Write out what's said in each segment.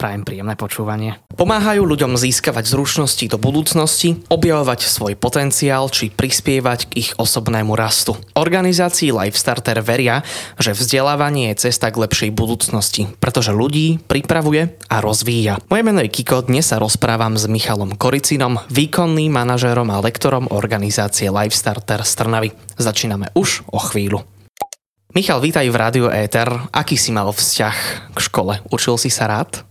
Prajem príjemné počúvanie. Pomáhajú ľuďom získavať zručnosti do budúcnosti, objavovať svoj potenciál či prispievať k ich osobnému rastu. Organizácii Lifestarter veria, že vzdelávanie je cesta k lepšej budúcnosti, pretože ľudí pripravuje a rozvíja. Moje meno je Kiko, dnes sa rozprávam s Michalom Koricinom, výkonným manažérom a lektorom organizácie Lifestarter Strnavy. Začíname už o chvíľu. Michal, vítaj v Rádiu Éter. Aký si mal vzťah k škole? Učil si sa rád?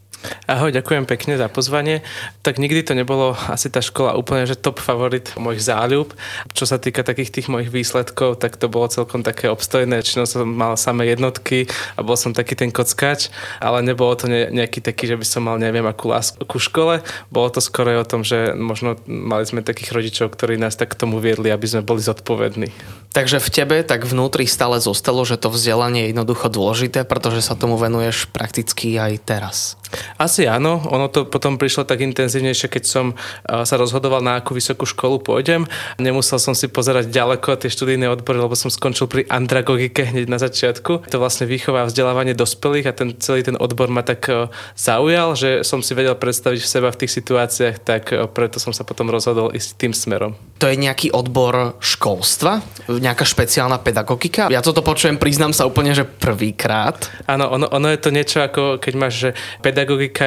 Ahoj, ďakujem pekne za pozvanie. Tak nikdy to nebolo asi tá škola úplne, že top favorit mojich záľub. Čo sa týka takých tých mojich výsledkov, tak to bolo celkom také obstojné. Činou som mal samé jednotky a bol som taký ten kockač, ale nebolo to nejaký taký, že by som mal neviem akú lásku ku škole. Bolo to skoro o tom, že možno mali sme takých rodičov, ktorí nás tak k tomu viedli, aby sme boli zodpovední. Takže v tebe tak vnútri stále zostalo, že to vzdelanie je jednoducho dôležité, pretože sa tomu venuješ prakticky aj teraz. Asi áno, ono to potom prišlo tak intenzívnejšie, keď som sa rozhodoval, na akú vysokú školu pôjdem. Nemusel som si pozerať ďaleko tie študijné odbory, lebo som skončil pri andragogike hneď na začiatku. To vlastne výchova a vzdelávanie dospelých a ten celý ten odbor ma tak zaujal, že som si vedel predstaviť seba v tých situáciách, tak preto som sa potom rozhodol ísť tým smerom. To je nejaký odbor školstva? Nejaká špeciálna pedagogika? Ja toto počujem, priznám sa úplne, že prvýkrát. Áno, ono, ono je to niečo ako keď máš, že pedagogika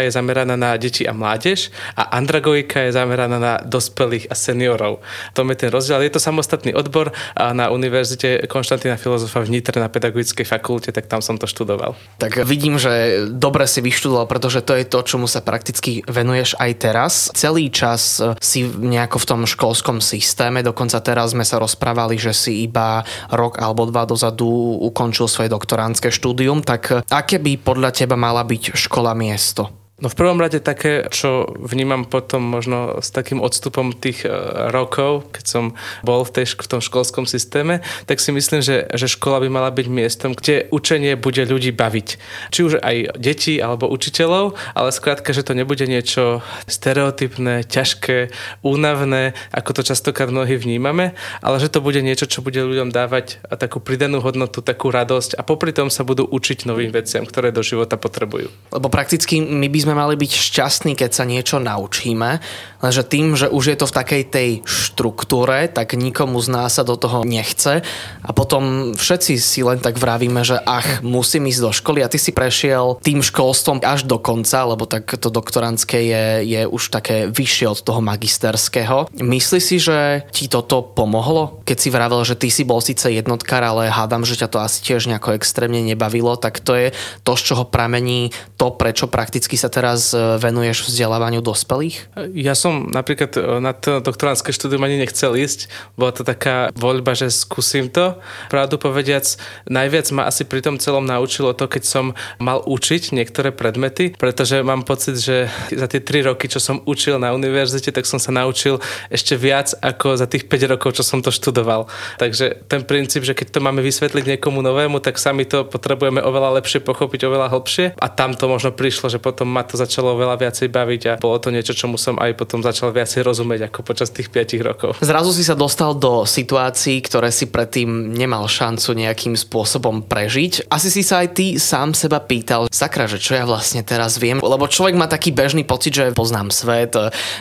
je zameraná na deti a mládež a andragogika je zameraná na dospelých a seniorov. To je ten rozdiel. Je to samostatný odbor na Univerzite Konštantína Filozofa v Nitre na pedagogickej fakulte, tak tam som to študoval. Tak vidím, že dobre si vyštudoval, pretože to je to, čomu sa prakticky venuješ aj teraz. Celý čas si nejako v tom školskom systéme, dokonca teraz sme sa rozprávali, že si iba rok alebo dva dozadu ukončil svoje doktoránske štúdium, tak aké by podľa teba mala byť škola miesto? No v prvom rade také, čo vnímam potom možno s takým odstupom tých e, rokov, keď som bol v, tej, v tom školskom systéme, tak si myslím, že, že škola by mala byť miestom, kde učenie bude ľudí baviť. Či už aj deti alebo učiteľov, ale skrátka, že to nebude niečo stereotypné, ťažké, únavné, ako to častokrát mnohí vnímame, ale že to bude niečo, čo bude ľuďom dávať takú pridanú hodnotu, takú radosť a popri tom sa budú učiť novým veciam, ktoré do života potrebujú. Lebo prakticky my by sme sme mali byť šťastní, keď sa niečo naučíme, lenže tým, že už je to v takej tej štruktúre, tak nikomu z nás sa do toho nechce a potom všetci si len tak vravíme, že ach, musím ísť do školy a ty si prešiel tým školstvom až do konca, lebo tak to doktorantské je, je už také vyššie od toho magisterského. Myslíš si, že ti toto pomohlo? Keď si vravel, že ty si bol síce jednotkár, ale hádam, že ťa to asi tiež nejako extrémne nebavilo, tak to je to, z čoho pramení to, prečo prakticky sa teraz teraz e, venuješ vzdelávaniu dospelých? Ja som napríklad e, na to doktoránske štúdium ani nechcel ísť. Bola to taká voľba, že skúsim to. Pravdu povediac, najviac ma asi pri tom celom naučilo to, keď som mal učiť niektoré predmety, pretože mám pocit, že za tie 3 roky, čo som učil na univerzite, tak som sa naučil ešte viac ako za tých 5 rokov, čo som to študoval. Takže ten princíp, že keď to máme vysvetliť niekomu novému, tak sami to potrebujeme oveľa lepšie pochopiť, oveľa hlbšie. A tam to možno prišlo, že potom ma to začalo veľa viacej baviť a bolo to niečo, čomu som aj potom začal viacej rozumieť ako počas tých 5 rokov. Zrazu si sa dostal do situácií, ktoré si predtým nemal šancu nejakým spôsobom prežiť. Asi si sa aj ty sám seba pýtal, sakra, že čo ja vlastne teraz viem, lebo človek má taký bežný pocit, že poznám svet,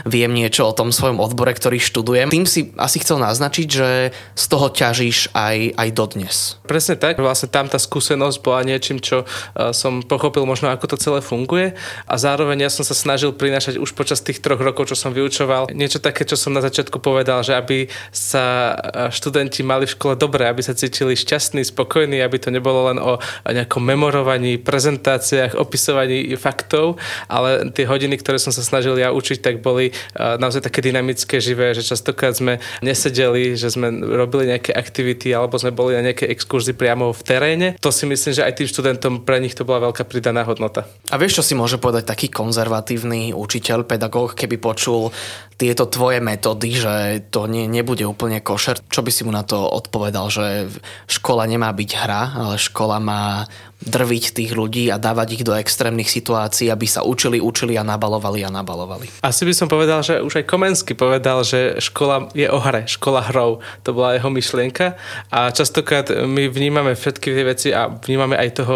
viem niečo o tom svojom odbore, ktorý študujem. Tým si asi chcel naznačiť, že z toho ťažíš aj, aj dodnes. Presne tak, vlastne tam tá skúsenosť bola niečím, čo e, som pochopil možno, ako to celé funguje a zároveň ja som sa snažil prinášať už počas tých troch rokov, čo som vyučoval, niečo také, čo som na začiatku povedal, že aby sa e, študenti mali v škole dobre, aby sa cítili šťastní, spokojní, aby to nebolo len o nejakom memorovaní, prezentáciách, opisovaní faktov, ale tie hodiny, ktoré som sa snažil ja učiť, tak boli e, naozaj také dynamické, živé, že častokrát sme nesedeli, že sme robili nejaké aktivity alebo sme boli na nejaké exkurzii priamo v teréne. To si myslím, že aj tým študentom pre nich to bola veľká pridaná hodnota. A vieš, čo si môže povedať taký konzervatívny učiteľ, pedagóg, keby počul tieto tvoje metódy, že to nie, nebude úplne košer, čo by si mu na to odpovedal, že škola nemá byť hra, ale škola má drviť tých ľudí a dávať ich do extrémnych situácií, aby sa učili, učili a nabalovali a nabalovali. Asi by som povedal, že už aj Komensky povedal, že škola je o hre, škola hrou. To bola jeho myšlienka a častokrát my vnímame všetky tie veci a vnímame aj toho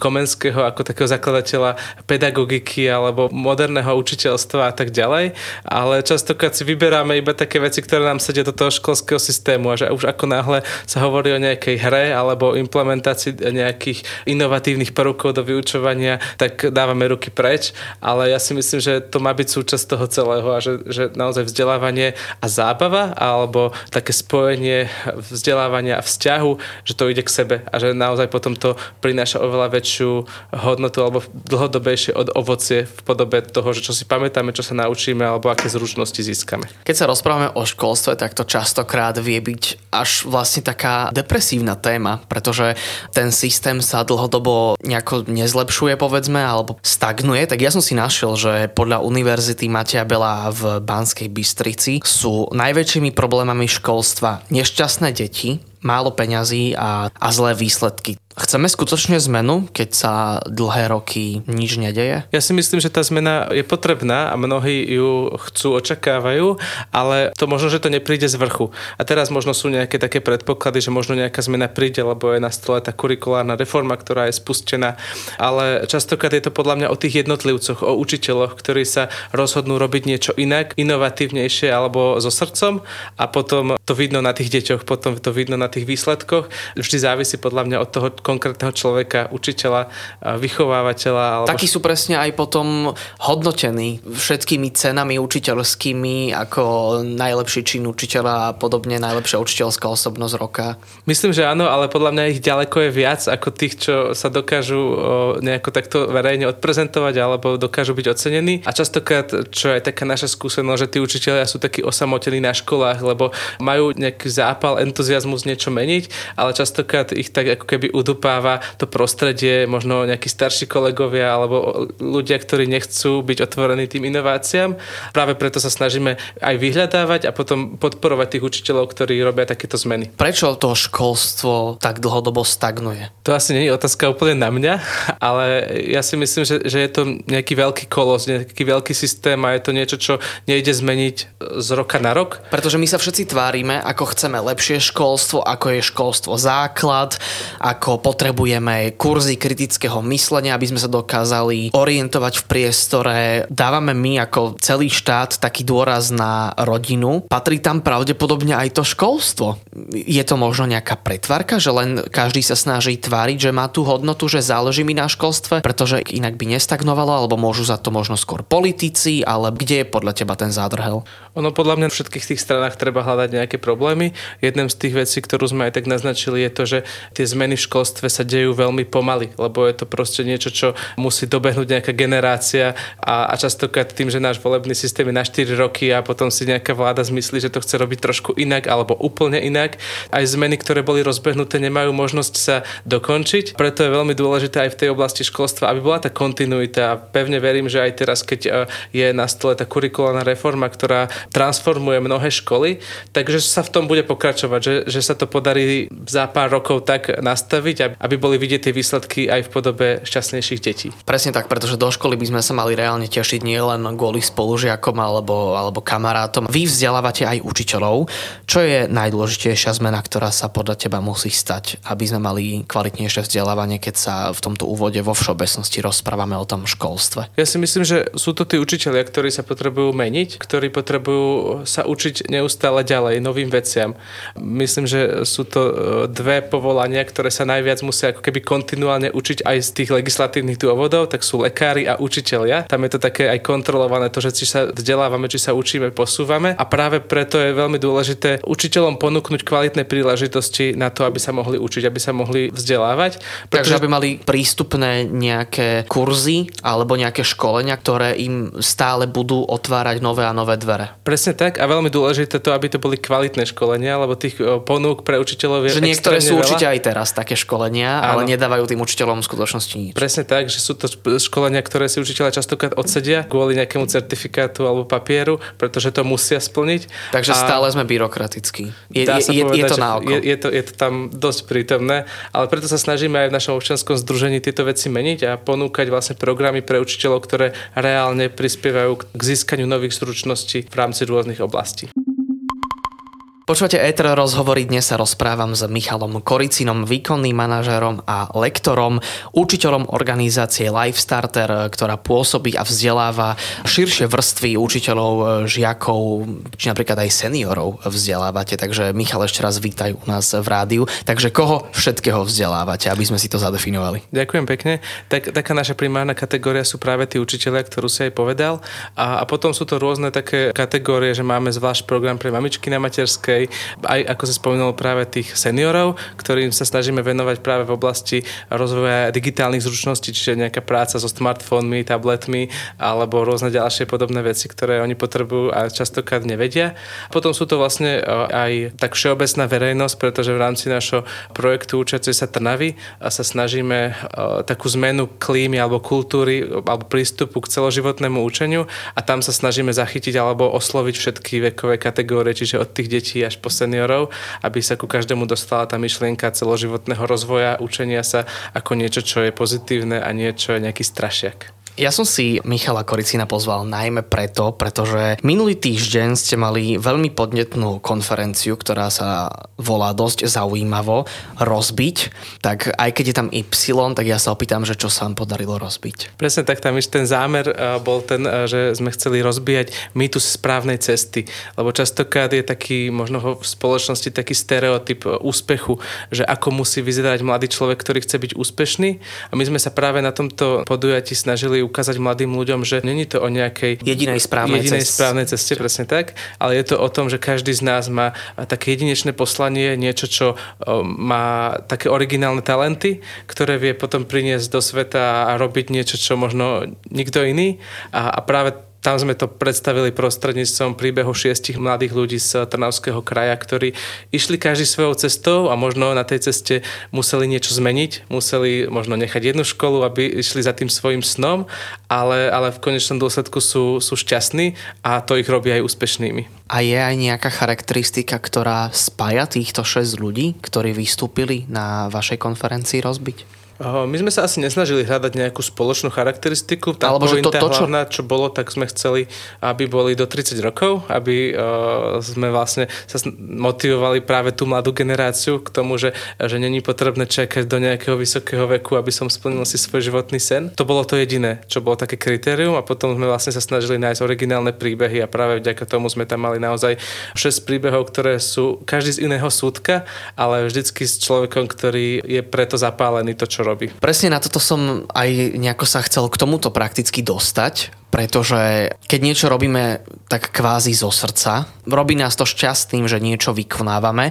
Komenského ako takého zakladateľa pedagogiky alebo moderného učiteľstva a tak ďalej, ale častokrát si vyberáme iba také veci, ktoré nám sedia do toho školského systému a že už ako náhle sa hovorí o nejakej hre alebo implementácii nejakých inovatívnych prvkov do vyučovania, tak dávame ruky preč, ale ja si myslím, že to má byť súčasť toho celého a že, že naozaj vzdelávanie a zábava alebo také spojenie vzdelávania a vzťahu, že to ide k sebe a že naozaj potom to prináša oveľa väčšiu hodnotu alebo dlhodobejšie od ovocie v podobe toho, že čo si pamätáme, čo sa naučíme alebo aké zručnosti získame. Keď sa rozprávame o školstve, tak to častokrát vie byť až vlastne taká depresívna téma, pretože ten systém sa dlhodobo nejako nezlepšuje, povedzme, alebo stagnuje, tak ja som si našiel, že podľa Univerzity Mateja Bela v Banskej Bystrici sú najväčšími problémami školstva nešťastné deti, málo peňazí a, a zlé výsledky. Chceme skutočne zmenu, keď sa dlhé roky nič nedeje? Ja si myslím, že tá zmena je potrebná a mnohí ju chcú, očakávajú, ale to možno, že to nepríde z vrchu. A teraz možno sú nejaké také predpoklady, že možno nejaká zmena príde, lebo je na stole tá kurikulárna reforma, ktorá je spustená. Ale častokrát je to podľa mňa o tých jednotlivcoch, o učiteľoch, ktorí sa rozhodnú robiť niečo inak, inovatívnejšie alebo so srdcom a potom to vidno na tých deťoch, potom to vidno na tých výsledkoch. Vždy závisí podľa mňa od toho konkrétneho človeka, učiteľa, vychovávateľa. Alebo... Takí sú presne aj potom hodnotení všetkými cenami učiteľskými ako najlepší čin učiteľa a podobne najlepšia učiteľská osobnosť roka. Myslím, že áno, ale podľa mňa ich ďaleko je viac ako tých, čo sa dokážu nejako takto verejne odprezentovať alebo dokážu byť ocenení. A častokrát, čo je taká naša skúsenosť, že tí učiteľia sú takí osamotení na školách, lebo majú nejaký zápal, entuziasmus niečo meniť, ale častokrát ich tak ako keby udú podupáva to prostredie, možno nejakí starší kolegovia alebo ľudia, ktorí nechcú byť otvorení tým inováciám. Práve preto sa snažíme aj vyhľadávať a potom podporovať tých učiteľov, ktorí robia takéto zmeny. Prečo to školstvo tak dlhodobo stagnuje? To asi nie je otázka úplne na mňa, ale ja si myslím, že, že je to nejaký veľký kolos, nejaký veľký systém a je to niečo, čo nejde zmeniť z roka na rok. Pretože my sa všetci tvárime, ako chceme lepšie školstvo, ako je školstvo základ, ako potrebujeme kurzy kritického myslenia, aby sme sa dokázali orientovať v priestore. Dávame my ako celý štát taký dôraz na rodinu. Patrí tam pravdepodobne aj to školstvo. Je to možno nejaká pretvarka, že len každý sa snaží tváriť, že má tú hodnotu, že záleží mi na školstve, pretože inak by nestagnovalo, alebo môžu za to možno skôr politici, ale kde je podľa teba ten zádrhel? Ono podľa mňa v všetkých tých stranách treba hľadať nejaké problémy. Jedným z tých vecí, ktorú sme aj tak naznačili, je to, že tie zmeny v školstve sa dejú veľmi pomaly, lebo je to proste niečo, čo musí dobehnúť nejaká generácia a, a častokrát tým, že náš volebný systém je na 4 roky a potom si nejaká vláda zmyslí, že to chce robiť trošku inak alebo úplne inak. Aj zmeny, ktoré boli rozbehnuté, nemajú možnosť sa dokončiť. Preto je veľmi dôležité aj v tej oblasti školstva, aby bola tá kontinuita. Pevne verím, že aj teraz, keď e, je na stole tá kurikulárna reforma, ktorá transformuje mnohé školy, takže sa v tom bude pokračovať, že, že sa to podarí za pár rokov tak nastaviť, aby boli vidieť tie výsledky aj v podobe šťastnejších detí. Presne tak, pretože do školy by sme sa mali reálne tešiť nielen kvôli spolužiakom alebo, alebo kamarátom. Vy vzdelávate aj učiteľov. Čo je najdôležitejšia zmena, ktorá sa podľa teba musí stať, aby sme mali kvalitnejšie vzdelávanie, keď sa v tomto úvode vo všeobecnosti rozprávame o tom školstve? Ja si myslím, že sú to tí učiteľia, ktorí sa potrebujú meniť, ktorí potrebujú sa učiť neustále ďalej novým veciam. Myslím, že sú to e, dve povolania, ktoré sa najviac viac musia ako keby kontinuálne učiť aj z tých legislatívnych dôvodov, tak sú lekári a učitelia. Tam je to také aj kontrolované, to, že či sa vzdelávame, či sa učíme, posúvame. A práve preto je veľmi dôležité učiteľom ponúknuť kvalitné príležitosti na to, aby sa mohli učiť, aby sa mohli vzdelávať. Pretože... Takže aby mali prístupné nejaké kurzy alebo nejaké školenia, ktoré im stále budú otvárať nové a nové dvere. Presne tak a veľmi dôležité to, aby to boli kvalitné školenia, lebo tých ponúk pre učiteľov je Že niektoré sú veľa. určite aj teraz také školenia Áno. ale nedávajú tým učiteľom v skutočnosti nič. Presne tak, že sú to školenia, ktoré si učiteľa častokrát odsedia kvôli nejakému certifikátu alebo papieru, pretože to musia splniť. Takže a stále sme byrokratickí. Je, je, je, povedať, je to na oko. Je, je, to, je to tam dosť prítomné, ale preto sa snažíme aj v našom občianskom združení tieto veci meniť a ponúkať vlastne programy pre učiteľov, ktoré reálne prispievajú k získaniu nových zručností v rámci rôznych oblastí. Počúvate Ether rozhovory, dnes sa rozprávam s Michalom Koricinom, výkonným manažérom a lektorom, učiteľom organizácie Lifestarter, ktorá pôsobí a vzdeláva širšie vrstvy učiteľov, žiakov, či napríklad aj seniorov vzdelávate. Takže Michal, ešte raz vítaj u nás v rádiu. Takže koho všetkého vzdelávate, aby sme si to zadefinovali? Ďakujem pekne. Tak, taká naša primárna kategória sú práve tí učiteľia, ktorú si aj povedal. A, a potom sú to rôzne také kategórie, že máme zvlášť program pre mamičky na materské, Slovenskej, aj ako sa spomenul práve tých seniorov, ktorým sa snažíme venovať práve v oblasti rozvoja digitálnych zručností, čiže nejaká práca so smartfónmi, tabletmi alebo rôzne ďalšie podobné veci, ktoré oni potrebujú a častokrát nevedia. Potom sú to vlastne e, aj tak všeobecná verejnosť, pretože v rámci našho projektu Učiacej sa Trnavy sa snažíme e, takú zmenu klímy alebo kultúry alebo prístupu k celoživotnému učeniu a tam sa snažíme zachytiť alebo osloviť všetky vekové kategórie, čiže od tých detí až po seniorov, aby sa ku každému dostala tá myšlienka celoživotného rozvoja, učenia sa ako niečo, čo je pozitívne a niečo nejaký strašiak. Ja som si Michala Koricina pozval najmä preto, pretože minulý týždeň ste mali veľmi podnetnú konferenciu, ktorá sa volá dosť zaujímavo rozbiť. Tak aj keď je tam Y, tak ja sa opýtam, že čo sa vám podarilo rozbiť. Presne tak, tam ten zámer eh, bol ten, eh, že sme chceli rozbíjať mýtus správnej cesty. Lebo častokrát je taký, možno v spoločnosti taký stereotyp eh, úspechu, že ako musí vyzerať mladý človek, ktorý chce byť úspešný. A my sme sa práve na tomto podujatí snažili ukázať mladým ľuďom, že není to o nejakej jedinej správnej, jedinej ceste. správnej ceste, presne tak, ale je to o tom, že každý z nás má také jedinečné poslanie, niečo, čo má také originálne talenty, ktoré vie potom priniesť do sveta a robiť niečo, čo možno nikto iný a, a práve tam sme to predstavili prostredníctvom príbehu šiestich mladých ľudí z Trnavského kraja, ktorí išli každý svojou cestou a možno na tej ceste museli niečo zmeniť, museli možno nechať jednu školu, aby išli za tým svojim snom, ale, ale v konečnom dôsledku sú, sú šťastní a to ich robí aj úspešnými. A je aj nejaká charakteristika, ktorá spája týchto 6 ľudí, ktorí vystúpili na vašej konferencii rozbiť? My sme sa asi nesnažili hľadať nejakú spoločnú charakteristiku. Tá Alebo že to, to čo... hlavná, čo bolo, tak sme chceli, aby boli do 30 rokov, aby uh, sme vlastne sa motivovali práve tú mladú generáciu k tomu, že, že není potrebné čakať do nejakého vysokého veku, aby som splnil si svoj životný sen. To bolo to jediné, čo bolo také kritérium a potom sme vlastne sa snažili nájsť originálne príbehy a práve vďaka tomu sme tam mali naozaj 6 príbehov, ktoré sú každý z iného súdka, ale vždycky s človekom, ktorý je preto zapálený to, čo robí. Presne na toto som aj nejako sa chcel k tomuto prakticky dostať, pretože keď niečo robíme tak kvázi zo srdca, robí nás to šťastným, že niečo vykonávame,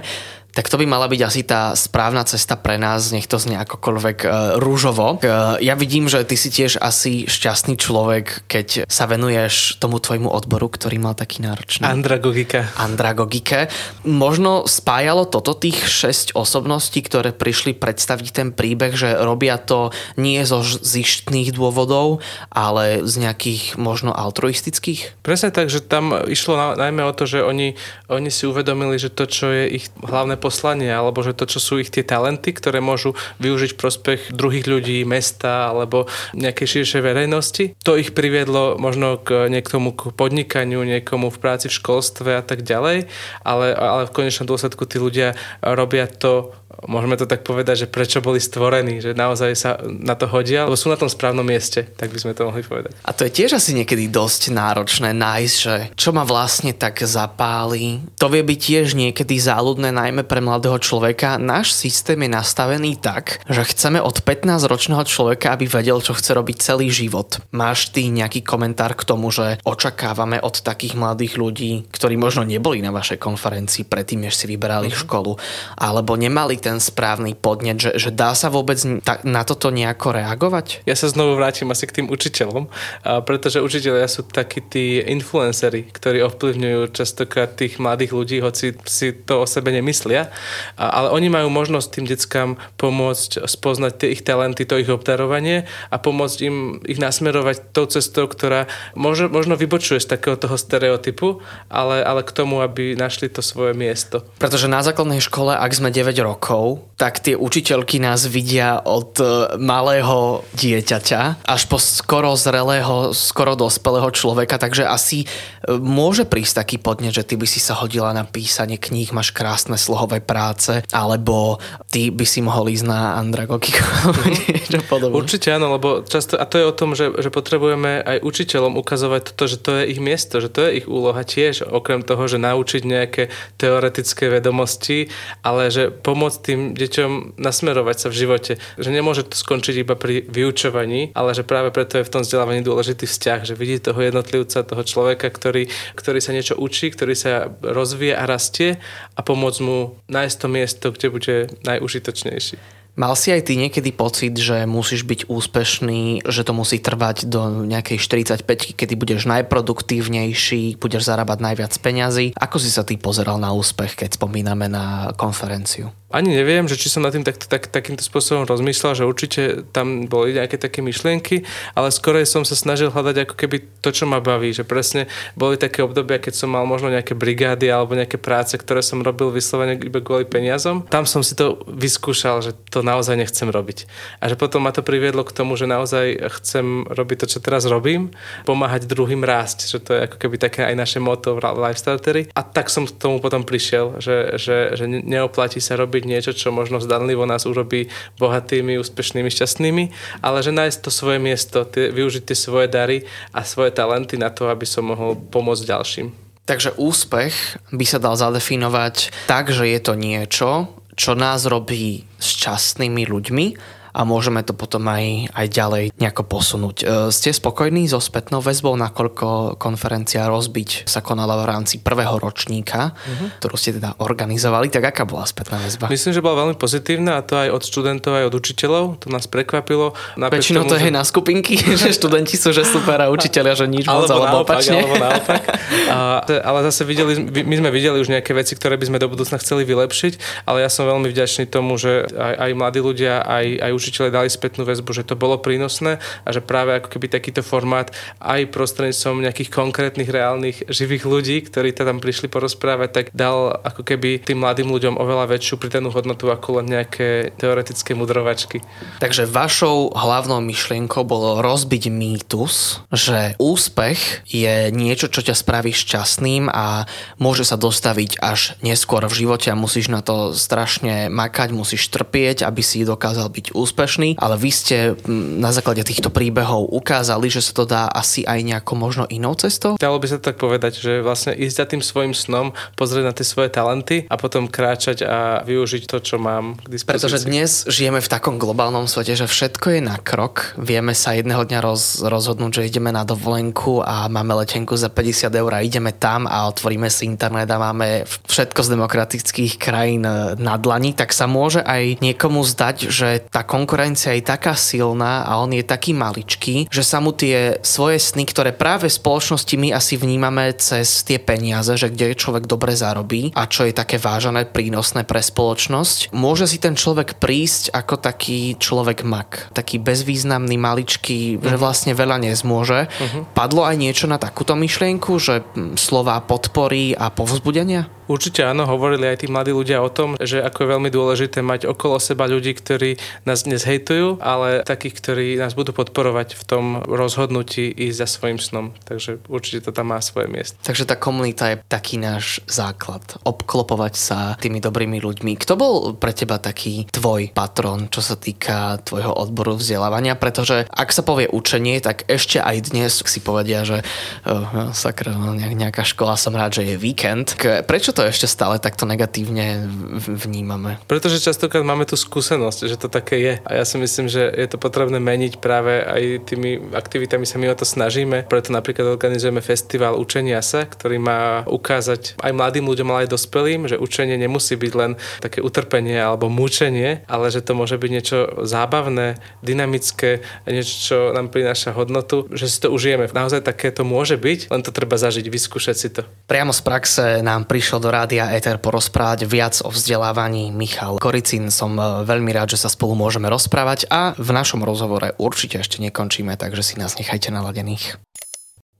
tak to by mala byť asi tá správna cesta pre nás, nech to znie akokoľvek e, rúžovo. E, ja vidím, že ty si tiež asi šťastný človek, keď sa venuješ tomu tvojmu odboru, ktorý mal taký náročný. Andragogika. Andragogike. Možno spájalo toto tých šesť osobností, ktoré prišli predstaviť ten príbeh, že robia to nie zo zištných dôvodov, ale z nejakých možno altruistických? Presne tak, že tam išlo na, najmä o to, že oni, oni si uvedomili, že to, čo je ich hlavné poslanie, alebo že to, čo sú ich tie talenty, ktoré môžu využiť v prospech druhých ľudí, mesta alebo nejakej širšej verejnosti. To ich priviedlo možno k niekomu k podnikaniu, niekomu v práci v školstve a tak ďalej, ale, ale v konečnom dôsledku tí ľudia robia to môžeme to tak povedať, že prečo boli stvorení, že naozaj sa na to hodia, lebo sú na tom správnom mieste, tak by sme to mohli povedať. A to je tiež asi niekedy dosť náročné nájsť, že čo ma vlastne tak zapáli. To vie byť tiež niekedy záľudné, najmä pre mladého človeka. Náš systém je nastavený tak, že chceme od 15-ročného človeka, aby vedel, čo chce robiť celý život. Máš ty nejaký komentár k tomu, že očakávame od takých mladých ľudí, ktorí možno neboli na vašej konferencii predtým, než si vyberali mm-hmm. školu, alebo nemali ten ten správny podnet, že, že dá sa vôbec na toto nejako reagovať? Ja sa znovu vrátim asi k tým učiteľom, pretože učiteľia sú takí tí influencery, ktorí ovplyvňujú častokrát tých mladých ľudí, hoci si to o sebe nemyslia, ale oni majú možnosť tým deckám pomôcť spoznať tie ich talenty, to ich obdarovanie a pomôcť im ich nasmerovať tou cestou, ktorá možno, možno vybočuje z takého toho stereotypu, ale, ale k tomu, aby našli to svoje miesto. Pretože na základnej škole, ak sme 9 rokov, tak tie učiteľky nás vidia od e, malého dieťaťa až po skoro zrelého, skoro dospelého človeka, takže asi e, môže prísť taký podnet, že ty by si sa hodila na písanie kníh, máš krásne slohové práce, alebo ty by si mohol ísť na Andragogiku. Mm-hmm. Určite áno, lebo často, a to je o tom, že, že potrebujeme aj učiteľom ukazovať to, že to je ich miesto, že to je ich úloha tiež, okrem toho, že naučiť nejaké teoretické vedomosti, ale že pomôcť tým deťom nasmerovať sa v živote. Že nemôže to skončiť iba pri vyučovaní, ale že práve preto je v tom vzdelávaní dôležitý vzťah, že vidí toho jednotlivca, toho človeka, ktorý, ktorý sa niečo učí, ktorý sa rozvíja a rastie a pomôcť mu nájsť to miesto, kde bude najužitočnejší. Mal si aj ty niekedy pocit, že musíš byť úspešný, že to musí trvať do nejakej 45 kedy budeš najproduktívnejší, budeš zarábať najviac peňazí. Ako si sa ty pozeral na úspech, keď spomíname na konferenciu? Ani neviem, že či som nad tým tak, tak, takýmto spôsobom rozmýšľal, že určite tam boli nejaké také myšlienky, ale skorej som sa snažil hľadať ako keby to, čo ma baví, že presne boli také obdobia, keď som mal možno nejaké brigády alebo nejaké práce, ktoré som robil vyslovene iba kvôli peniazom. Tam som si to vyskúšal, že to naozaj nechcem robiť. A že potom ma to priviedlo k tomu, že naozaj chcem robiť to, čo teraz robím, pomáhať druhým rásť, že to je ako keby také aj naše moto v Lifestartery. A tak som k tomu potom prišiel, že, že, že neoplatí sa robiť robiť niečo, čo možno zdanlivo nás urobí bohatými, úspešnými, šťastnými, ale že nájsť to svoje miesto, tie, využiť tie svoje dary a svoje talenty na to, aby som mohol pomôcť ďalším. Takže úspech by sa dal zadefinovať tak, že je to niečo, čo nás robí šťastnými ľuďmi a môžeme to potom aj, aj ďalej nejako posunúť. E, ste spokojní so spätnou väzbou, nakoľko konferencia Rozbiť sa konala v rámci prvého ročníka, uh-huh. ktorú ste teda organizovali, tak aká bola spätná väzba? Myslím, že bola veľmi pozitívna a to aj od študentov, aj od učiteľov. To nás prekvapilo. Väčšinou to je že... na skupinky, že študenti sú že super a učiteľia, že nič moc, alebo naopak, opačne. Alebo naopak. A, ale zase videli, my sme videli už nejaké veci, ktoré by sme do budúcna chceli vylepšiť, ale ja som veľmi vďačný tomu, že aj, aj mladí ľudia, aj, aj učiteľe dali spätnú väzbu, že to bolo prínosné a že práve ako keby takýto formát aj prostredníctvom nejakých konkrétnych, reálnych, živých ľudí, ktorí tam prišli porozprávať, tak dal ako keby tým mladým ľuďom oveľa väčšiu pridanú hodnotu ako len nejaké teoretické mudrovačky. Takže vašou hlavnou myšlienkou bolo rozbiť mýtus, že úspech je niečo, čo ťa spraví šťastným a môže sa dostaviť až neskôr v živote a musíš na to strašne makať, musíš trpieť, aby si dokázal byť úspešný, ale vy ste na základe týchto príbehov ukázali, že sa to dá asi aj nejako možno inou cestou? Dalo by sa tak povedať, že vlastne ísť za tým svojim snom, pozrieť na tie svoje talenty a potom kráčať a využiť to, čo mám k dispozícii. Pretože dnes žijeme v takom globálnom svete, že všetko je na krok. Vieme sa jedného dňa roz, rozhodnúť, že ideme na dovolenku a máme letenku za 50 eur a ideme tam a otvoríme si internet a máme všetko z demokratických krajín e, na dlani, tak sa môže aj niekomu zdať, že tá konkurencia konkurencia je taká silná a on je taký maličký, že sa mu tie svoje sny, ktoré práve v spoločnosti my asi vnímame cez tie peniaze, že kde človek dobre zarobí a čo je také vážené, prínosné pre spoločnosť, môže si ten človek prísť ako taký človek mak. Taký bezvýznamný, maličký, uh-huh. že mhm. vlastne veľa nezmôže. Uh-huh. Padlo aj niečo na takúto myšlienku, že slova podpory a povzbudenia? Určite áno, hovorili aj tí mladí ľudia o tom, že ako je veľmi dôležité mať okolo seba ľudí, ktorí nás dnes hejtujú, ale takých, ktorí nás budú podporovať v tom rozhodnutí ísť za svojim snom. Takže určite to tam má svoje miesto. Takže tá komunita je taký náš základ. Obklopovať sa tými dobrými ľuďmi. Kto bol pre teba taký tvoj patron, čo sa týka tvojho odboru vzdelávania? Pretože ak sa povie učenie, tak ešte aj dnes si povedia, že uh, sakra, no, nejaká škola som rád, že je víkend. Prečo Prečo to ešte stále takto negatívne vnímame? Pretože častokrát máme tú skúsenosť, že to také je. A ja si myslím, že je to potrebné meniť práve aj tými aktivitami sa my o to snažíme. Preto napríklad organizujeme festival učenia sa, ktorý má ukázať aj mladým ľuďom, ale aj dospelým, že učenie nemusí byť len také utrpenie alebo mučenie, ale že to môže byť niečo zábavné, dynamické, niečo, čo nám prináša hodnotu, že si to užijeme. Naozaj také to môže byť, len to treba zažiť, vyskúšať si to. Priamo z praxe nám prišiel do rádia Ether porozprávať viac o vzdelávaní Michal Koricin. Som e, veľmi rád, že sa spolu môžeme rozprávať a v našom rozhovore určite ešte nekončíme, takže si nás nechajte naladených.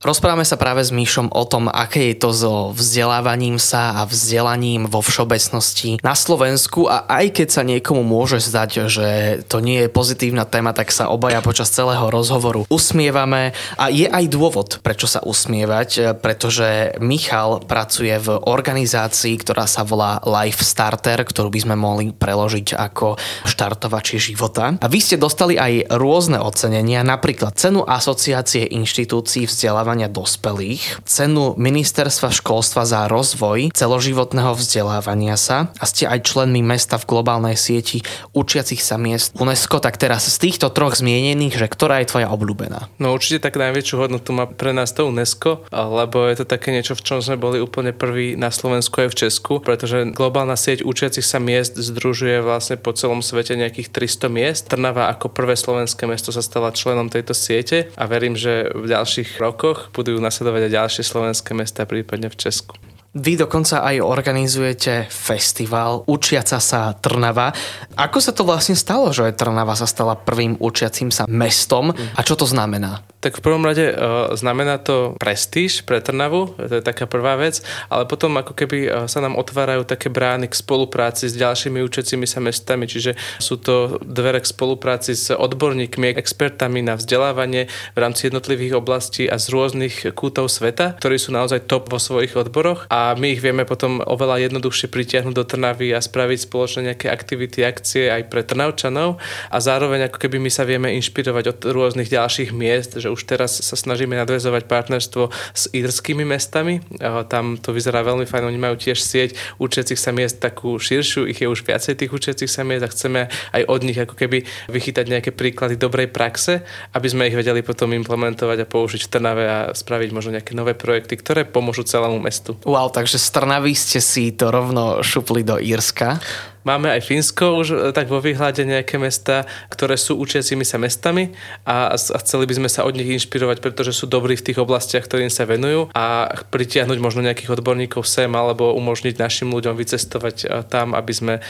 Rozprávame sa práve s Míšom o tom, aké je to so vzdelávaním sa a vzdelaním vo všeobecnosti na Slovensku a aj keď sa niekomu môže zdať, že to nie je pozitívna téma, tak sa obaja počas celého rozhovoru usmievame a je aj dôvod, prečo sa usmievať, pretože Michal pracuje v organizácii, ktorá sa volá Life Starter, ktorú by sme mohli preložiť ako štartovači života. A vy ste dostali aj rôzne ocenenia, napríklad cenu Asociácie inštitúcií vzdelávania vzdelávania dospelých, cenu Ministerstva školstva za rozvoj celoživotného vzdelávania sa a ste aj členmi mesta v globálnej sieti učiacich sa miest UNESCO, tak teraz z týchto troch zmienených, že ktorá je tvoja obľúbená? No určite tak najväčšiu hodnotu má pre nás to UNESCO, lebo je to také niečo, v čom sme boli úplne prví na Slovensku aj v Česku, pretože globálna sieť učiacich sa miest združuje vlastne po celom svete nejakých 300 miest. Trnava ako prvé slovenské mesto sa stala členom tejto siete a verím, že v ďalších rokoch budú nasledovať aj ďalšie slovenské mesta, prípadne v Česku. Vy dokonca aj organizujete festival Učiaca sa Trnava. Ako sa to vlastne stalo, že Trnava sa stala prvým učiacím sa mestom a čo to znamená? Tak v prvom rade uh, znamená to prestíž pre Trnavu, to je taká prvá vec, ale potom ako keby uh, sa nám otvárajú také brány k spolupráci s ďalšími učiacimi sa mestami, čiže sú to dvere k spolupráci s odborníkmi, expertami na vzdelávanie v rámci jednotlivých oblastí a z rôznych kútov sveta, ktorí sú naozaj top vo svojich odboroch. A my ich vieme potom oveľa jednoduchšie pritiahnuť do Trnavy a spraviť spoločne nejaké aktivity, akcie aj pre Trnavčanov. A zároveň ako keby my sa vieme inšpirovať od rôznych ďalších miest, že už teraz sa snažíme nadvezovať partnerstvo s írskymi mestami. Tam to vyzerá veľmi fajn, oni majú tiež sieť učiacich sa miest takú širšiu, ich je už viacej tých učiacich sa miest a chceme aj od nich ako keby vychytať nejaké príklady dobrej praxe, aby sme ich vedeli potom implementovať a použiť v Trnave a spraviť možno nejaké nové projekty, ktoré pomôžu celému mestu. Wow, takže z Trnavy ste si to rovno šupli do Írska. Máme aj Fínsko už e, tak vo výhľade nejaké mesta, ktoré sú učiacimi sa mestami a, a chceli by sme sa od nich inšpirovať, pretože sú dobrí v tých oblastiach, ktorým sa venujú a pritiahnuť možno nejakých odborníkov sem alebo umožniť našim ľuďom vycestovať e, tam, aby sme e,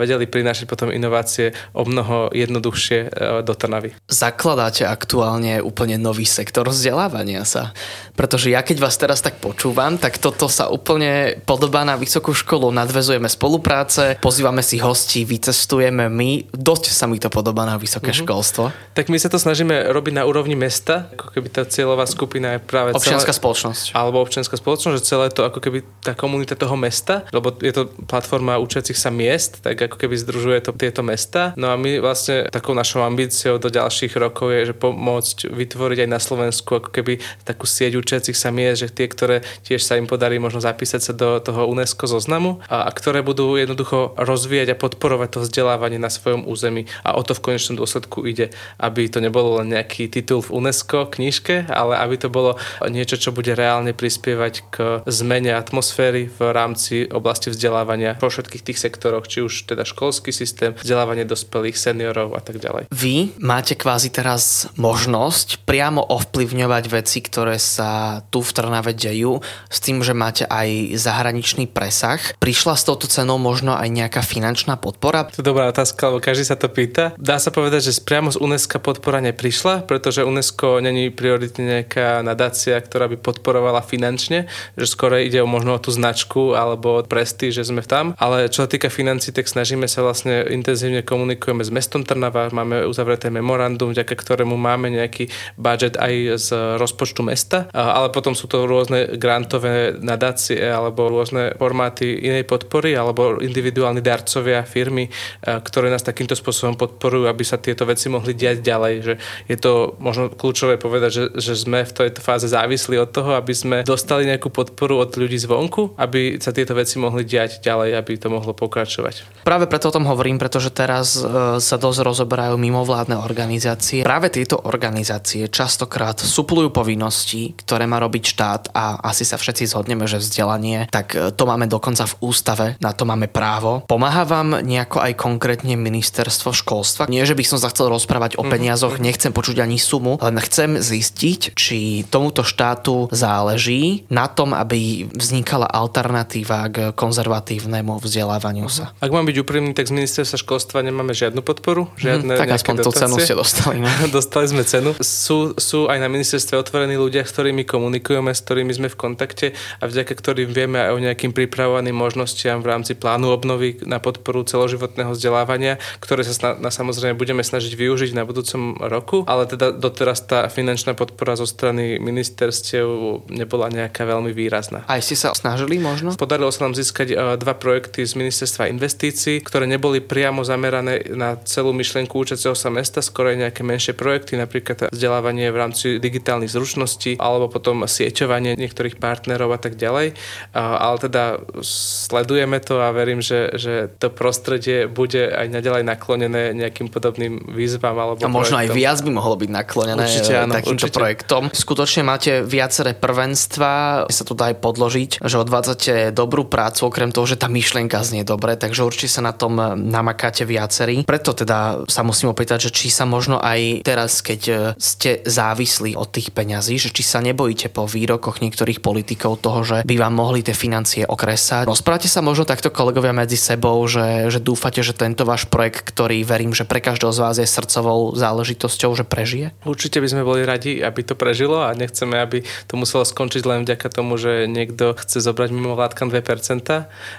vedeli prinášať potom inovácie o mnoho jednoduchšie do Trnavy. Zakladáte aktuálne úplne nový sektor vzdelávania sa, pretože ja keď vás teraz tak počúvam, tak toto sa úplne podobá na vysokú školu. Nadvezujeme spolupráce, pozývame si hostí, vycestujeme my. Dosť sa mi to podobá na vysoké uh-huh. školstvo. Tak my sa to snažíme robiť na úrovni mesta, ako keby tá cieľová skupina je práve Občianská celé, spoločnosť. Alebo občianská spoločnosť, že celé to ako keby tá komunita toho mesta, lebo je to platforma učiacich sa miest, tak ako keby združuje to tieto mesta. No a my vlastne takou našou ambíciou do ďalších rokov je, že pomôcť vytvoriť aj na Slovensku ako keby takú sieť učiacich sa miest, že tie, ktoré tiež sa im podarí možno zapísať sa do toho UNESCO zoznamu a, a ktoré budú jednoducho rozvíjať rozvíjať a podporovať to vzdelávanie na svojom území a o to v konečnom dôsledku ide, aby to nebolo len nejaký titul v UNESCO knižke, ale aby to bolo niečo, čo bude reálne prispievať k zmene atmosféry v rámci oblasti vzdelávania vo všetkých tých sektoroch, či už teda školský systém, vzdelávanie dospelých, seniorov a tak ďalej. Vy máte kvázi teraz možnosť priamo ovplyvňovať veci, ktoré sa tu v Trnave dejú, s tým, že máte aj zahraničný presah. Prišla s touto cenou možno aj nejaká finančná podpora? To je dobrá otázka, lebo každý sa to pýta. Dá sa povedať, že priamo z UNESCO podpora neprišla, pretože UNESCO není prioritne nejaká nadácia, ktorá by podporovala finančne, že skôr ide o možno o tú značku alebo presty, že sme tam. Ale čo sa týka financí, tak snažíme sa vlastne intenzívne komunikujeme s mestom Trnava, máme uzavreté memorandum, vďaka ktorému máme nejaký budget aj z rozpočtu mesta, ale potom sú to rôzne grantové nadácie alebo rôzne formáty inej podpory alebo individuálni dar darcovia, firmy, ktoré nás takýmto spôsobom podporujú, aby sa tieto veci mohli diať ďalej. Že je to možno kľúčové povedať, že, že sme v tejto fáze závislí od toho, aby sme dostali nejakú podporu od ľudí zvonku, aby sa tieto veci mohli diať ďalej, aby to mohlo pokračovať. Práve preto o tom hovorím, pretože teraz e, sa dosť rozoberajú mimovládne organizácie. Práve tieto organizácie častokrát suplujú povinnosti, ktoré má robiť štát a asi sa všetci zhodneme, že vzdelanie, tak e, to máme dokonca v ústave, na to máme právo. Pomáha vám nejako aj konkrétne ministerstvo školstva? Nie, že by som sa chcel rozprávať o mhm, peniazoch, mhm. nechcem počuť ani sumu, len chcem zistiť, či tomuto štátu záleží na tom, aby vznikala alternatíva k konzervatívnemu vzdelávaniu sa. Ak mám byť úprimný, tak z ministerstva školstva nemáme žiadnu podporu, mhm, žiadne hmm, Tak aspoň tú cenu ste dostali. Ne? dostali sme cenu. Sú, sú aj na ministerstve otvorení ľudia, s ktorými komunikujeme, s ktorými sme v kontakte a vďaka ktorým vieme aj o nejakým pripravovaným možnostiam v rámci plánu obnovy na podporu celoživotného vzdelávania, ktoré sa sna- na, samozrejme budeme snažiť využiť na budúcom roku, ale teda doteraz tá finančná podpora zo strany ministerstiev nebola nejaká veľmi výrazná. Aj ste sa snažili možno? Podarilo sa nám získať e, dva projekty z ministerstva investícií, ktoré neboli priamo zamerané na celú myšlienku účaceho sa mesta, skoro aj nejaké menšie projekty, napríklad vzdelávanie v rámci digitálnych zručností alebo potom sieťovanie niektorých partnerov a tak ďalej. Ale teda sledujeme to a verím, že, že to prostredie bude aj naďalej naklonené nejakým podobným výzvam. Alebo a možno projektom. aj viac by mohlo byť naklonené určite, áno, takýmto určite. projektom. Skutočne máte viaceré prvenstva, sa tu dá aj podložiť, že odvádzate dobrú prácu, okrem toho, že tá myšlienka znie dobre, takže určite sa na tom namakáte viacerí. Preto teda sa musím opýtať, že či sa možno aj teraz, keď ste závislí od tých peňazí, že či sa nebojíte po výrokoch niektorých politikov toho, že by vám mohli tie financie okresať. Rozprávate sa možno takto kolegovia medzi sebou, že, že dúfate, že tento váš projekt, ktorý verím, že pre každého z vás je srdcovou záležitosťou, že prežije? Určite by sme boli radi, aby to prežilo a nechceme, aby to muselo skončiť len vďaka tomu, že niekto chce zobrať mimo vládkam 2%.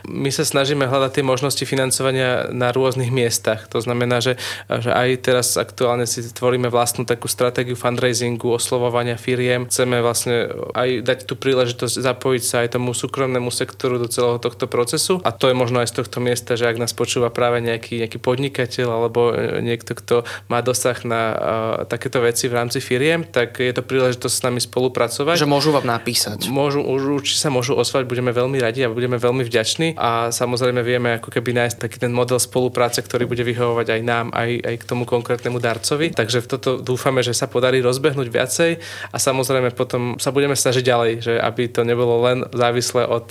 My sa snažíme hľadať tie možnosti financovania na rôznych miestach. To znamená, že, že aj teraz aktuálne si tvoríme vlastnú takú stratégiu fundraisingu, oslovovania firiem. Chceme vlastne aj dať tú príležitosť zapojiť sa aj tomu súkromnému sektoru do celého tohto procesu. A to je možno aj z tohto miesta, že ak nás počúva práve nejaký, nejaký podnikateľ alebo e, niekto, kto má dosah na uh, takéto veci v rámci firiem, tak je to príležitosť s nami spolupracovať. Že môžu vám napísať. Môžu, určite sa môžu osvať, budeme veľmi radi a budeme veľmi vďační a samozrejme vieme ako keby nájsť taký ten model spolupráce, ktorý bude vyhovovať aj nám, aj, aj k tomu konkrétnemu darcovi. Takže v toto dúfame, že sa podarí rozbehnúť viacej a samozrejme potom sa budeme snažiť ďalej, že aby to nebolo len závislé od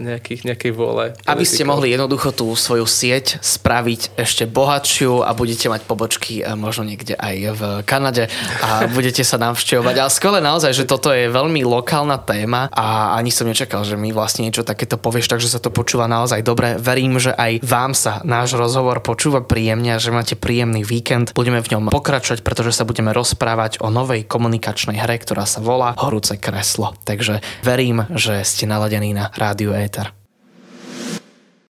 nejakých, nejakej vôle. Aby ste mohli jednoducho tú svoju sieť spraviť ešte bohatšiu a budete mať pobočky e, možno niekde aj v Kanade a budete sa navštevovať. Ale skvelé naozaj, že toto je veľmi lokálna téma a ani som nečakal, že mi vlastne niečo takéto povieš, takže sa to počúva naozaj dobre. Verím, že aj vám sa náš rozhovor počúva príjemne a že máte príjemný víkend. Budeme v ňom pokračovať, pretože sa budeme rozprávať o novej komunikačnej hre, ktorá sa volá Horúce kreslo. Takže verím, že ste naladení na rádiu Éter.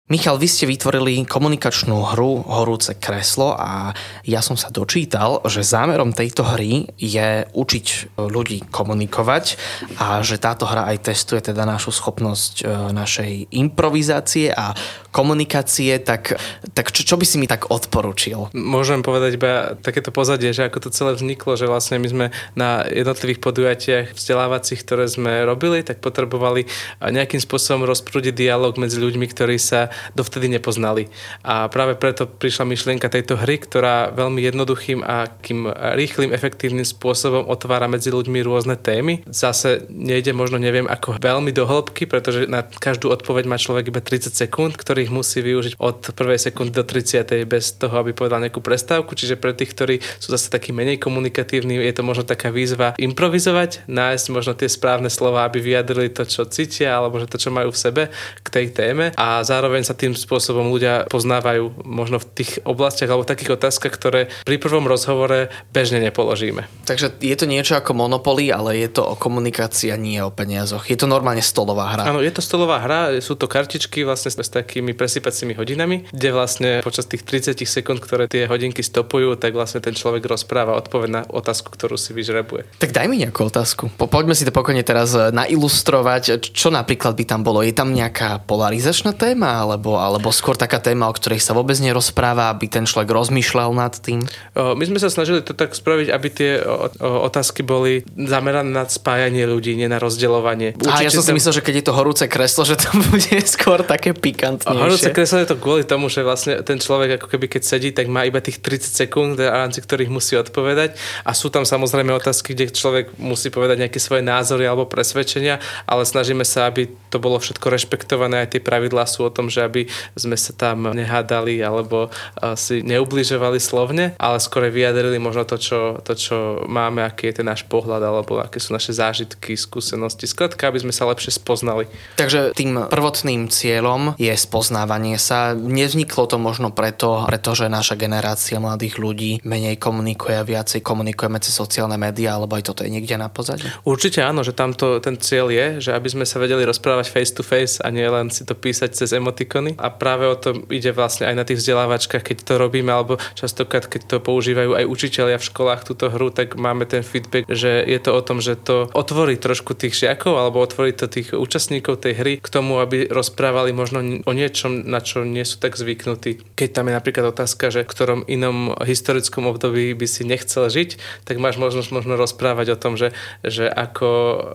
Michal, vy ste vytvorili komunikačnú hru Horúce kreslo a ja som sa dočítal, že zámerom tejto hry je učiť ľudí komunikovať a že táto hra aj testuje teda našu schopnosť e, našej improvizácie a komunikácie, tak, tak čo, čo by si mi tak odporučil? Môžem povedať iba takéto pozadie, že ako to celé vzniklo, že vlastne my sme na jednotlivých podujatiach vzdelávacích, ktoré sme robili, tak potrebovali nejakým spôsobom rozprúdiť dialog medzi ľuďmi, ktorí sa dovtedy nepoznali. A práve preto prišla myšlienka tejto hry, ktorá veľmi jednoduchým a kým rýchlým, efektívnym spôsobom otvára medzi ľuďmi rôzne témy. Zase nejde možno neviem ako veľmi do hĺbky, pretože na každú odpoveď má človek iba 30 sekúnd, ktorých musí využiť od prvej sekundy do 30. bez toho, aby povedal nejakú prestávku. Čiže pre tých, ktorí sú zase takí menej komunikatívni, je to možno taká výzva improvizovať, nájsť možno tie správne slova, aby vyjadrili to, čo cítia, alebo že to, čo majú v sebe k tej téme a zároveň sa tým spôsobom ľudia poznávajú možno v tých oblastiach alebo takých otázkach, ktoré pri prvom rozhovore bežne nepoložíme. Takže je to niečo ako Monopoly, ale je to o komunikácii a nie o peniazoch. Je to normálne stolová hra. Áno, je to stolová hra, sú to kartičky vlastne s takými presypacími hodinami, kde vlastne počas tých 30 sekúnd, ktoré tie hodinky stopujú, tak vlastne ten človek rozpráva odpoveď na otázku, ktorú si vyžrebuje. Tak daj mi nejakú otázku. Po, poďme si to pokojne teraz nailustrovať. Čo napríklad by tam bolo? Je tam nejaká polarizačná téma? Ale alebo, alebo skôr taká téma, o ktorej sa vôbec nerozpráva, aby ten človek rozmýšľal nad tým? My sme sa snažili to tak spraviť, aby tie otázky boli zamerané na spájanie ľudí, nie na rozdeľovanie. A ja som si myslel, že keď je to horúce kreslo, že to bude skôr také pikantnejšie. Horúce kreslo je to kvôli tomu, že vlastne ten človek ako keby keď sedí, tak má iba tých 30 sekúnd, v rámci ktorých musí odpovedať a sú tam samozrejme otázky, kde človek musí povedať nejaké svoje názory alebo presvedčenia, ale snažíme sa, aby to bolo všetko rešpektované, aj tie pravidlá sú o tom, že aby sme sa tam nehádali alebo si neubližovali slovne, ale skôr vyjadrili možno to čo, to, čo máme, aký je ten náš pohľad alebo aké sú naše zážitky, skúsenosti. Skladka, aby sme sa lepšie spoznali. Takže tým prvotným cieľom je spoznávanie sa. Nevzniklo to možno preto, pretože naša generácia mladých ľudí menej komunikuje a viacej komunikujeme cez sociálne médiá, alebo aj toto je niekde na pozadí? Určite áno, že tamto ten cieľ je, že aby sme sa vedeli rozprávať face to face a nie len si to písať cez emotikony. A práve o to ide vlastne aj na tých vzdelávačkách, keď to robíme, alebo častokrát, keď to používajú aj učiteľia v školách túto hru, tak máme ten feedback, že je to o tom, že to otvorí trošku tých žiakov alebo otvorí to tých účastníkov tej hry k tomu, aby rozprávali možno o niečom, na čo nie sú tak zvyknutí. Keď tam je napríklad otázka, že v ktorom inom historickom období by si nechcel žiť, tak máš možnosť možno rozprávať o tom, že, že ako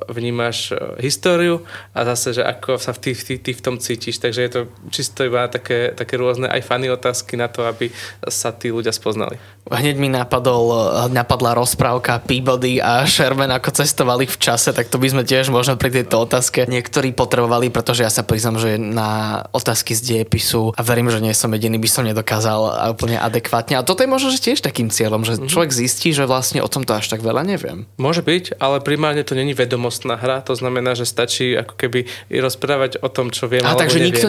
vnímaš históriu a zase, že ako sa ty, ty, ty v tom cítiš. Takže je to čisto iba také, také rôzne aj fany otázky na to, aby sa tí ľudia spoznali. Hneď mi napadol, napadla rozprávka Peabody a Sherman, ako cestovali v čase, tak to by sme tiež možno pri tejto otázke niektorí potrebovali, pretože ja sa priznam, že na otázky z diepisu a verím, že nie som jediný, by som nedokázal úplne adekvátne. A toto je možno že tiež takým cieľom, že mm-hmm. človek zistí, že vlastne o tomto až tak veľa neviem. Môže byť, ale primárne to není vedomostná hra, to znamená, že stačí ako keby rozprávať o tom, čo viem. A takže neviem. nikto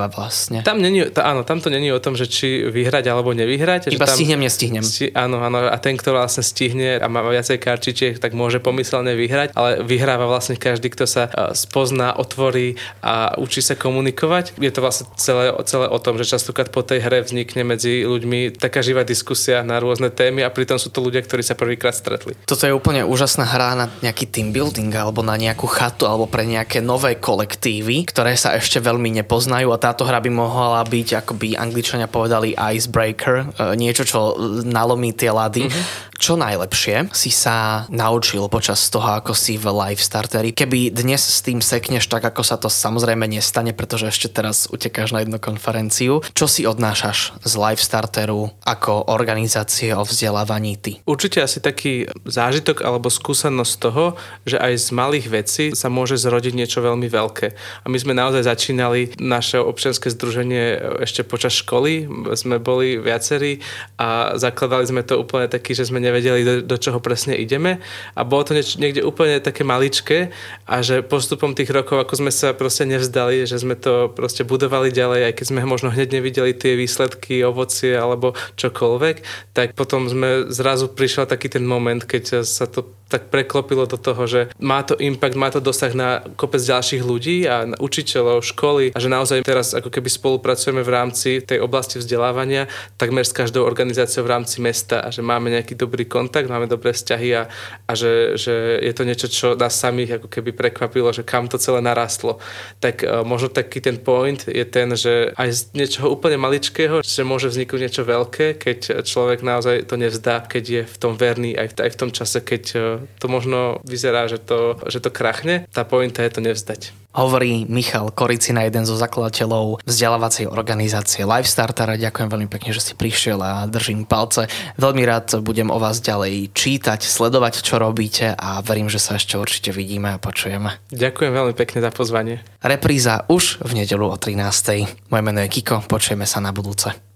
nevyhráva vlastne. Tam není, tá, áno, tam to není o tom, že či vyhrať alebo nevyhrať. Iba že tam, stihnem, nestihnem. Sti, áno, áno, a ten, kto vlastne stihne a má viacej karčičiek, tak môže pomyselne vyhrať, ale vyhráva vlastne každý, kto sa spozná, otvorí a učí sa komunikovať. Je to vlastne celé, celé o tom, že častokrát po tej hre vznikne medzi ľuďmi taká živá diskusia na rôzne témy a pritom sú to ľudia, ktorí sa prvýkrát stretli. Toto je úplne úžasná hra na nejaký team building alebo na nejakú chatu alebo pre nejaké nové kolektívy, ktoré sa ešte veľmi nepoznajú a táto hra by mohla byť, ako by angličania povedali, icebreaker, e, niečo, čo nalomí tie lady. Mm-hmm čo najlepšie si sa naučil počas toho, ako si v Live Starteri? Keby dnes s tým sekneš tak, ako sa to samozrejme nestane, pretože ešte teraz utekáš na jednu konferenciu, čo si odnášaš z Live Starteru ako organizácie o vzdelávaní ty? Určite asi taký zážitok alebo skúsenosť toho, že aj z malých vecí sa môže zrodiť niečo veľmi veľké. A my sme naozaj začínali naše občianske združenie ešte počas školy, sme boli viacerí a zakladali sme to úplne taký, že sme nevedeli, do, do čoho presne ideme. A bolo to nieč, niekde úplne také maličké a že postupom tých rokov, ako sme sa proste nevzdali, že sme to proste budovali ďalej, aj keď sme možno hneď nevideli tie výsledky, ovocie alebo čokoľvek, tak potom sme zrazu prišiel taký ten moment, keď sa to tak preklopilo do toho, že má to impact, má to dosah na kopec ďalších ľudí a na učiteľov, školy a že naozaj teraz ako keby spolupracujeme v rámci tej oblasti vzdelávania takmer s každou organizáciou v rámci mesta a že máme nejaký dobrý kontakt, máme dobré vzťahy a, a že, že je to niečo, čo nás samých ako keby prekvapilo, že kam to celé narastlo. Tak uh, možno taký ten point je ten, že aj z niečoho úplne maličkého, že môže vzniknúť niečo veľké, keď človek naozaj to nevzdá, keď je v tom verný aj v, aj v tom čase, keď uh, to možno vyzerá, že to, že to krachne. Tá pointa je to nevzdať. Hovorí Michal Koricina, jeden zo zakladateľov vzdelávacej organizácie Lifestarter. Ďakujem veľmi pekne, že si prišiel a držím palce. Veľmi rád budem o vás ďalej čítať, sledovať, čo robíte a verím, že sa ešte určite vidíme a počujeme. Ďakujem veľmi pekne za pozvanie. Repríza už v nedelu o 13. Moje meno je Kiko, počujeme sa na budúce.